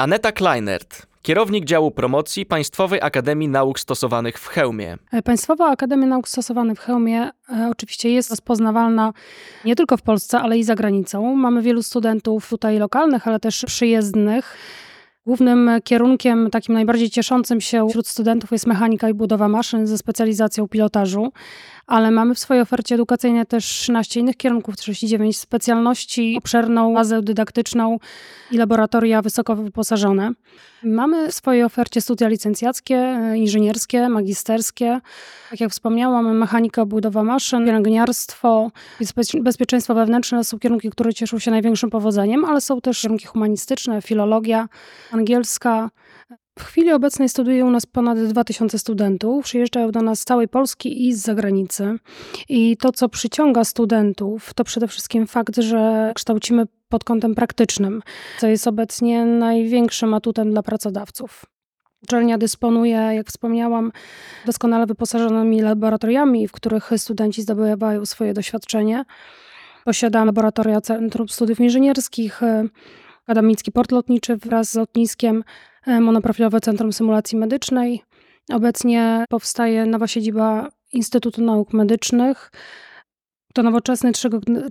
Aneta Kleinert, kierownik działu promocji Państwowej Akademii Nauk Stosowanych w Chełmie. Państwowa Akademia Nauk Stosowanych w Chełmie e, oczywiście jest rozpoznawalna nie tylko w Polsce, ale i za granicą. Mamy wielu studentów tutaj lokalnych, ale też przyjezdnych. Głównym kierunkiem, takim najbardziej cieszącym się wśród studentów jest mechanika i budowa maszyn ze specjalizacją pilotażu, ale mamy w swojej ofercie edukacyjnej też 13 innych kierunków, 39 specjalności, obszerną bazę dydaktyczną i laboratoria wysoko wyposażone. Mamy w swojej ofercie studia licencjackie, inżynierskie, magisterskie. Tak jak wspomniałam, mechanika, budowa maszyn, pielęgniarstwo, bezpieczeństwo wewnętrzne są kierunki, które cieszą się największym powodzeniem, ale są też kierunki humanistyczne, filologia, angielska, w chwili obecnej studiuje u nas ponad 2000 studentów. Przyjeżdżają do nas z całej Polski i z zagranicy. I to, co przyciąga studentów, to przede wszystkim fakt, że kształcimy pod kątem praktycznym, co jest obecnie największym atutem dla pracodawców. Uczelnia dysponuje, jak wspomniałam, doskonale wyposażonymi laboratoriami, w których studenci zdobywają swoje doświadczenie. Posiada laboratoria Centrum Studiów Inżynierskich, Akademicki Port Lotniczy wraz z lotniskiem, e, monoprofilowe Centrum Symulacji Medycznej. Obecnie powstaje nowa siedziba Instytutu Nauk Medycznych. To nowoczesny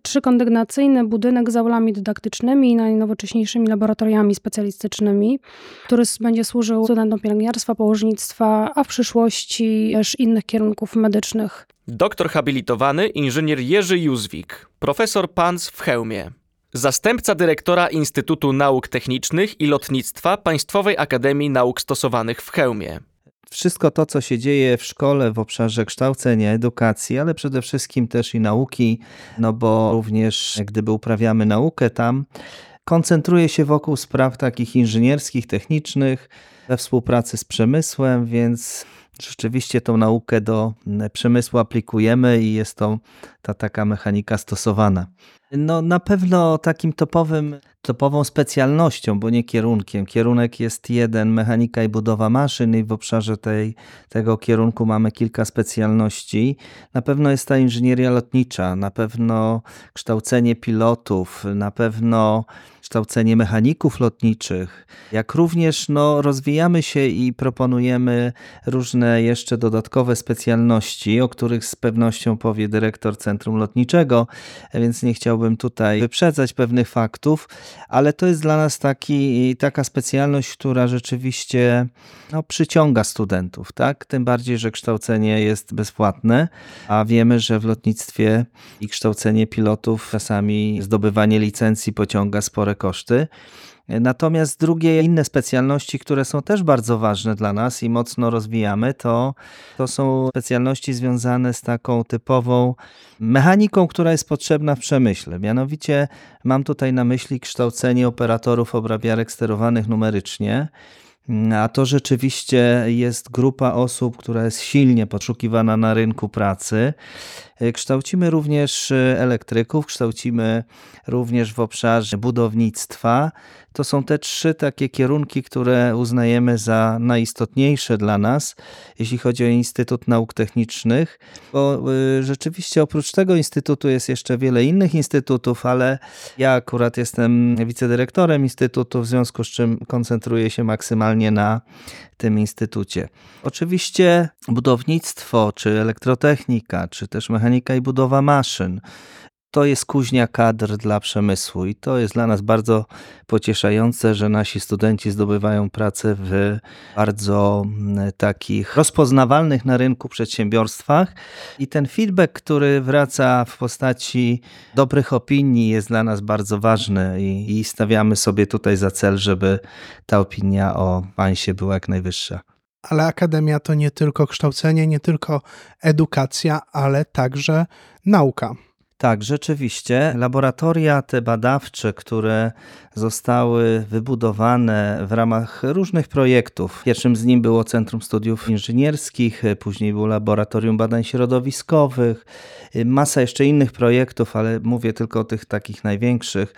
trzykondygnacyjny budynek z aulami dydaktycznymi i najnowocześniejszymi laboratoriami specjalistycznymi, który będzie służył studentom pielęgniarstwa, położnictwa, a w przyszłości też innych kierunków medycznych. Doktor habilitowany inżynier Jerzy Józwik, profesor PANS w Chełmie. Zastępca dyrektora Instytutu Nauk Technicznych i Lotnictwa Państwowej Akademii Nauk Stosowanych w Chełmie. Wszystko to, co się dzieje w szkole w obszarze kształcenia, edukacji, ale przede wszystkim też i nauki, no bo również gdyby uprawiamy naukę tam, koncentruje się wokół spraw takich inżynierskich, technicznych, we współpracy z przemysłem, więc rzeczywiście tą naukę do przemysłu aplikujemy i jest to ta taka mechanika stosowana. No na pewno takim topowym, topową specjalnością, bo nie kierunkiem. Kierunek jest jeden, mechanika i budowa maszyn i w obszarze tej, tego kierunku mamy kilka specjalności. Na pewno jest ta inżynieria lotnicza, na pewno kształcenie pilotów, na pewno kształcenie mechaników lotniczych, jak również no, rozwijamy się i proponujemy różne jeszcze dodatkowe specjalności, o których z pewnością powie dyrektor Centrum Lotniczego, więc nie chciałbym tutaj wyprzedzać pewnych faktów, ale to jest dla nas taki, taka specjalność, która rzeczywiście no, przyciąga studentów, tak? Tym bardziej, że kształcenie jest bezpłatne, a wiemy, że w lotnictwie i kształcenie pilotów czasami zdobywanie licencji pociąga spore koszty. Natomiast drugie, inne specjalności, które są też bardzo ważne dla nas i mocno rozwijamy, to, to są specjalności związane z taką typową mechaniką, która jest potrzebna w przemyśle. Mianowicie mam tutaj na myśli kształcenie operatorów obrabiarek sterowanych numerycznie. A to rzeczywiście jest grupa osób, która jest silnie poszukiwana na rynku pracy. Kształcimy również elektryków, kształcimy również w obszarze budownictwa. To są te trzy takie kierunki, które uznajemy za najistotniejsze dla nas, jeśli chodzi o Instytut Nauk Technicznych, bo y, rzeczywiście oprócz tego instytutu jest jeszcze wiele innych instytutów, ale ja akurat jestem wicedyrektorem instytutu, w związku z czym koncentruję się maksymalnie na tym instytucie. Oczywiście budownictwo, czy elektrotechnika, czy też mechanika i budowa maszyn to jest kuźnia kadr dla przemysłu i to jest dla nas bardzo pocieszające, że nasi studenci zdobywają pracę w bardzo mm, takich rozpoznawalnych na rynku przedsiębiorstwach i ten feedback, który wraca w postaci dobrych opinii jest dla nas bardzo ważny i, i stawiamy sobie tutaj za cel, żeby ta opinia o Pansie była jak najwyższa. Ale akademia to nie tylko kształcenie, nie tylko edukacja, ale także nauka. Tak, rzeczywiście. Laboratoria te badawcze, które zostały wybudowane w ramach różnych projektów. Pierwszym z nim było Centrum Studiów Inżynierskich, później było Laboratorium Badań Środowiskowych, masa jeszcze innych projektów, ale mówię tylko o tych takich największych.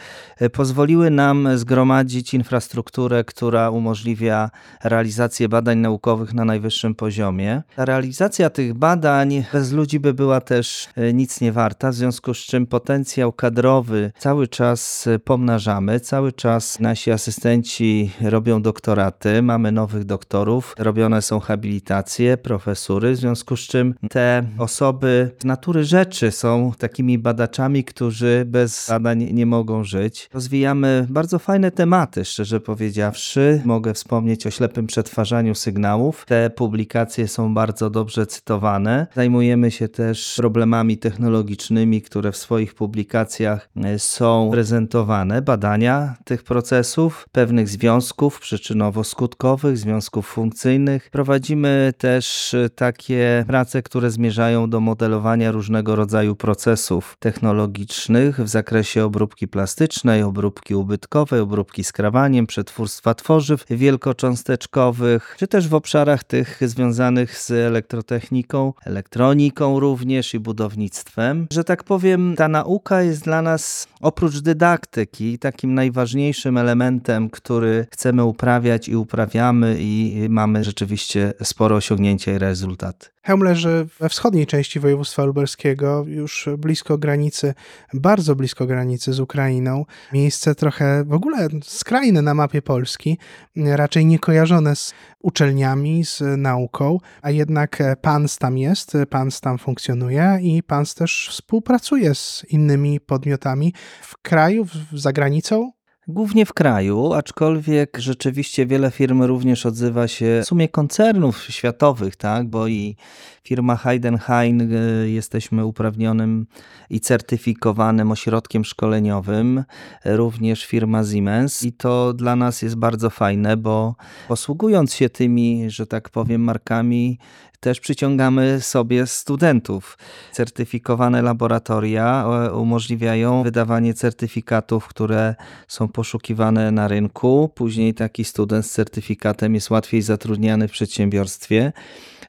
Pozwoliły nam zgromadzić infrastrukturę, która umożliwia realizację badań naukowych na najwyższym poziomie. Ta realizacja tych badań bez ludzi by była też nic nie warta, w związku związku z czym potencjał kadrowy cały czas pomnażamy, cały czas nasi asystenci robią doktoraty, mamy nowych doktorów, robione są habilitacje, profesury, w związku z czym te osoby z natury rzeczy są takimi badaczami, którzy bez badań nie mogą żyć. Rozwijamy bardzo fajne tematy, szczerze powiedziawszy. Mogę wspomnieć o ślepym przetwarzaniu sygnałów. Te publikacje są bardzo dobrze cytowane. Zajmujemy się też problemami technologicznymi, które w swoich publikacjach e, są prezentowane, badania tych procesów, pewnych związków przyczynowo-skutkowych, związków funkcyjnych. Prowadzimy też e, takie prace, które zmierzają do modelowania różnego rodzaju procesów technologicznych w zakresie obróbki plastycznej, obróbki ubytkowej, obróbki skrawaniem, przetwórstwa tworzyw wielkocząsteczkowych, czy też w obszarach tych związanych z elektrotechniką, elektroniką również i budownictwem. Że tak powiem, ta nauka jest dla nas oprócz dydaktyki takim najważniejszym elementem, który chcemy uprawiać i uprawiamy i mamy rzeczywiście sporo osiągnięcia i rezultaty. Chełm leży we wschodniej części województwa lubelskiego, już blisko granicy, bardzo blisko granicy z Ukrainą. Miejsce trochę w ogóle skrajne na mapie Polski, raczej nie kojarzone z uczelniami, z nauką, a jednak PANS tam jest, PANS tam funkcjonuje i PANS też współpracuje z innymi podmiotami w kraju, za granicą. Głównie w kraju, aczkolwiek rzeczywiście wiele firm również odzywa się, w sumie koncernów światowych, tak, bo i firma Heidenhain y, jesteśmy uprawnionym i certyfikowanym ośrodkiem szkoleniowym, również firma Siemens. I to dla nas jest bardzo fajne, bo posługując się tymi, że tak powiem, markami, też przyciągamy sobie studentów. Certyfikowane laboratoria e, umożliwiają wydawanie certyfikatów, które są poszukiwane na rynku. Później taki student z certyfikatem jest łatwiej zatrudniany w przedsiębiorstwie.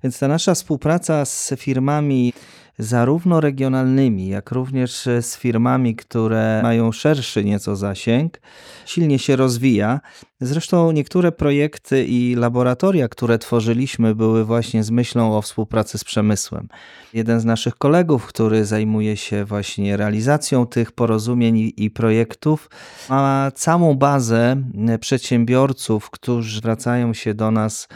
Więc ta nasza współpraca z firmami zarówno regionalnymi, jak również z firmami, które mają szerszy nieco zasięg, silnie się rozwija. Zresztą niektóre projekty i laboratoria, które tworzyliśmy, były właśnie z myślą o współpracy z przemysłem. Jeden z naszych kolegów, który zajmuje się właśnie realizacją tych porozumień i projektów, ma całą bazę przedsiębiorców, którzy zwracają się do nas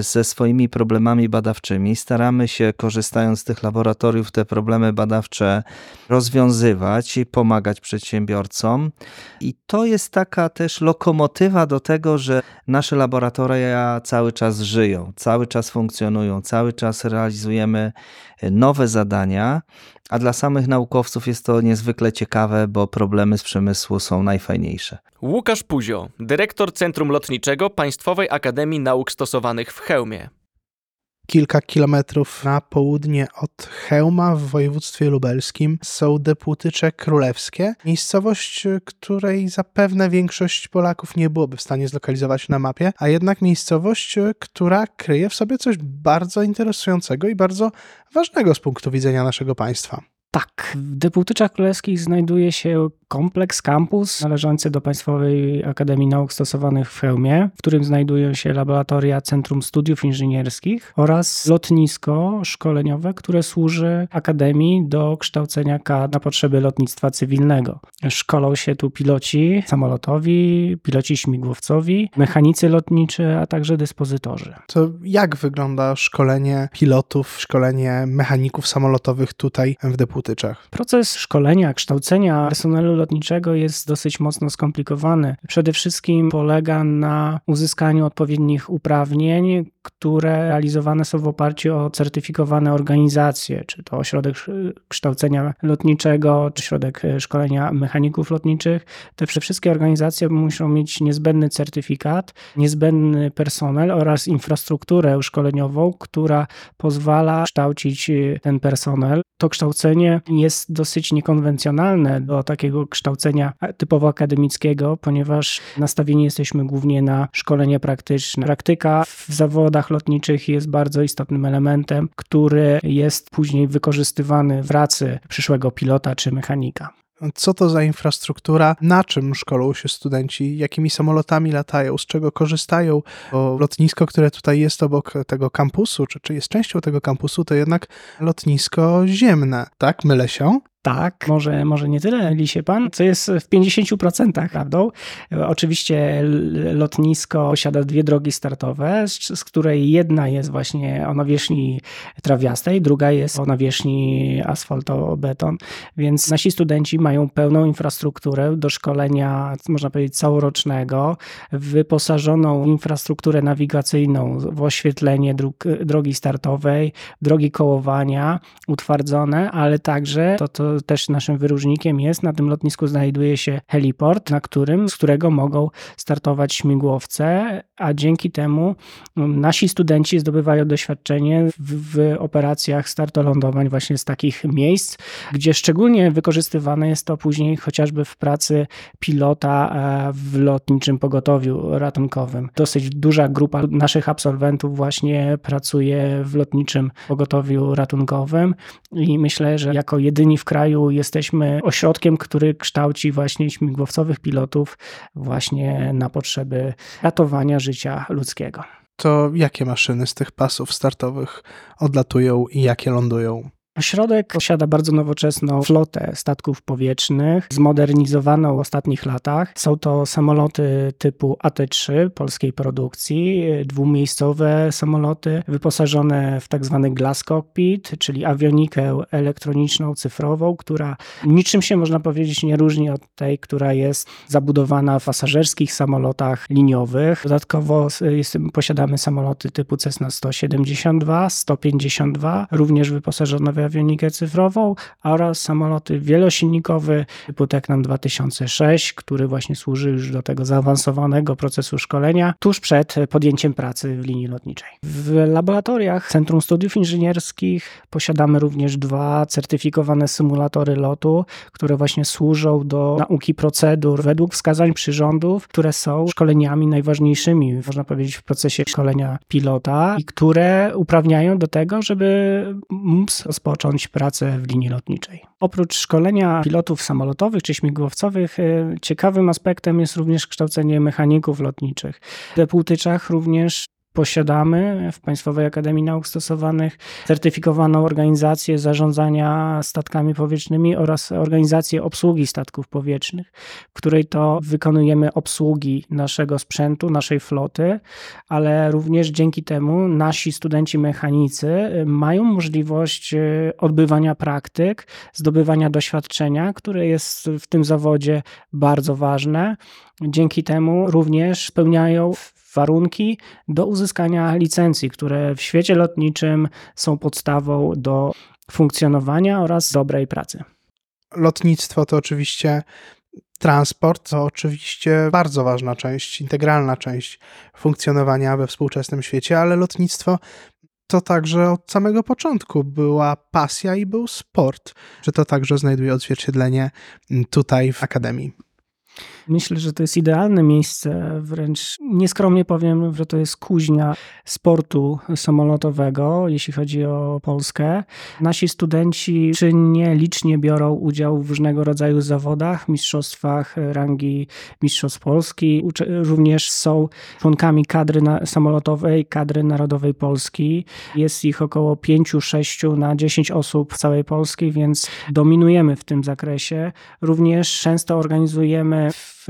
ze swoimi problemami badawczymi. Staramy się, korzystając z tych laboratoriów, te problemy badawcze rozwiązywać i pomagać przedsiębiorcom. I to jest taka też lokomotywa do tego, że nasze laboratoria cały czas żyją, cały czas funkcjonują, cały czas realizujemy nowe zadania, a dla samych naukowców jest to niezwykle ciekawe, bo problemy z przemysłu są najfajniejsze. Łukasz Puzio, dyrektor Centrum Lotniczego Państwowej Akademii Nauk Stosowanych w Chełmie kilka kilometrów na południe od Chełma w województwie lubelskim są Deputycze Królewskie, miejscowość, której zapewne większość Polaków nie byłoby w stanie zlokalizować na mapie, a jednak miejscowość, która kryje w sobie coś bardzo interesującego i bardzo ważnego z punktu widzenia naszego państwa. Tak, w Deputyczach Królewskich znajduje się kompleks kampus należący do Państwowej Akademii Nauk Stosowanych w Chełmie, w którym znajdują się laboratoria Centrum Studiów Inżynierskich oraz lotnisko szkoleniowe, które służy Akademii do kształcenia kadr na potrzeby lotnictwa cywilnego. Szkolą się tu piloci samolotowi, piloci śmigłowcowi, mechanicy lotniczy, a także dyspozytorzy. To jak wygląda szkolenie pilotów, szkolenie mechaników samolotowych tutaj w Deputyczach? Proces szkolenia, kształcenia personelu lotniczego jest dosyć mocno skomplikowany. Przede wszystkim polega na uzyskaniu odpowiednich uprawnień, które realizowane są w oparciu o certyfikowane organizacje, czy to ośrodek kształcenia lotniczego, czy środek szkolenia mechaników lotniczych. Te wszystkie organizacje muszą mieć niezbędny certyfikat, niezbędny personel oraz infrastrukturę szkoleniową, która pozwala kształcić ten personel. To kształcenie jest dosyć niekonwencjonalne do takiego kształcenia typowo akademickiego, ponieważ nastawieni jesteśmy głównie na szkolenie praktyczne. Praktyka w zawodach lotniczych jest bardzo istotnym elementem, który jest później wykorzystywany w pracy przyszłego pilota czy mechanika. Co to za infrastruktura? Na czym szkolą się studenci? Jakimi samolotami latają? Z czego korzystają? Bo lotnisko, które tutaj jest obok tego kampusu, czy, czy jest częścią tego kampusu, to jednak lotnisko ziemne, tak? Mylę się? Tak, może, może nie tyle myli się pan, co jest w 50% prawdą. Oczywiście lotnisko posiada dwie drogi startowe, z, z której jedna jest właśnie o nawierzchni trawiastej, druga jest o nawierzchni asfaltobeton, więc nasi studenci mają pełną infrastrukturę do szkolenia, można powiedzieć, całorocznego, wyposażoną infrastrukturę nawigacyjną w oświetlenie dróg, drogi startowej, drogi kołowania, utwardzone, ale także, to, to też naszym wyróżnikiem jest, na tym lotnisku znajduje się heliport, na którym, z którego mogą startować śmigłowce, a dzięki temu mm, nasi studenci zdobywają doświadczenie w, w operacjach startolądowań właśnie z takich miejsc, gdzie szczególnie wykorzystywane jest to później chociażby w pracy pilota e, w lotniczym pogotowiu ratunkowym. Dosyć duża grupa naszych absolwentów właśnie pracuje w lotniczym pogotowiu ratunkowym i myślę, że jako jedyni w kraju jesteśmy ośrodkiem, który kształci właśnie śmigłowcowych pilotów właśnie na potrzeby ratowania życia ludzkiego. To jakie maszyny z tych pasów startowych odlatują i jakie lądują? Ośrodek posiada bardzo nowoczesną flotę statków powietrznych, zmodernizowaną w ostatnich latach. Są to samoloty typu AT-3 polskiej produkcji, dwumiejscowe samoloty wyposażone w tak zwany glass cockpit, czyli awionikę elektroniczną, cyfrową, która niczym się można powiedzieć nie różni od tej, która jest zabudowana w pasażerskich samolotach liniowych. Dodatkowo jest, posiadamy samoloty typu Cessna 172, 152, również wyposażone w awionikę cyfrową oraz samoloty wielosilnikowy typu Tecnam 2006, który właśnie służy już do tego zaawansowanego procesu szkolenia tuż przed podjęciem pracy w linii lotniczej. W laboratoriach Centrum Studiów Inżynierskich posiadamy również dwa certyfikowane symulatory lotu, które właśnie służą do nauki procedur według wskazań przyrządów, które są szkoleniami najważniejszymi, można powiedzieć, w procesie szkolenia pilota i które uprawniają do tego, żeby móc rozpocząć rozpocząć pracę w linii lotniczej. Oprócz szkolenia pilotów samolotowych czy śmigłowcowych, e, ciekawym aspektem jest również kształcenie mechaników lotniczych. W Półtyczach również posiadamy w Państwowej Akademii Nauk Stosowanych certyfikowaną organizację zarządzania statkami powietrznymi oraz organizację obsługi statków powietrznych, w której to wykonujemy obsługi naszego sprzętu, naszej floty, ale również dzięki temu nasi studenci mechanicy mają możliwość e, odbywania praktyk, zdobywania doświadczenia, które jest w tym zawodzie bardzo ważne. Dzięki temu również spełniają warunki do uzyskania licencji, które w świecie lotniczym są podstawą do funkcjonowania oraz dobrej pracy. Lotnictwo to oczywiście transport, to oczywiście bardzo ważna część, integralna część funkcjonowania we współczesnym świecie, ale lotnictwo to także od samego początku była pasja i był sport, że to także znajduje odzwierciedlenie tutaj w Akademii. Myślę, że to jest idealne miejsce, wręcz nieskromnie powiem, że to jest kuźnia sportu samolotowego, jeśli chodzi o Polskę. Nasi studenci czynnie, licznie biorą udział w różnego rodzaju zawodach, mistrzostwach rangi Mistrzostw Polski. Również są członkami kadry samolotowej, kadry narodowej Polski. Jest ich około 5-6 na 10 osób w całej Polski, więc dominujemy w tym zakresie. Również często organizujemy w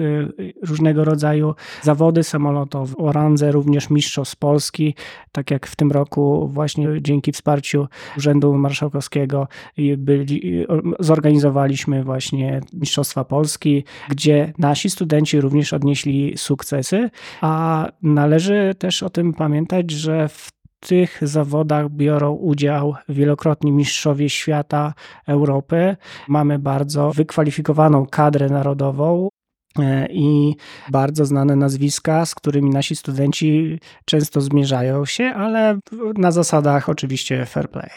różnego rodzaju zawody samolotowe, o również mistrzostw Polski, tak jak w tym roku właśnie dzięki wsparciu Urzędu Marszałkowskiego byli, zorganizowaliśmy właśnie Mistrzostwa Polski, gdzie nasi studenci również odnieśli sukcesy, a należy też o tym pamiętać, że w tych zawodach biorą udział wielokrotni mistrzowie świata, Europy. Mamy bardzo wykwalifikowaną kadrę narodową. E, i bardzo znane nazwiska, z którymi nasi studenci często zmierzają się, ale na zasadach oczywiście fair play.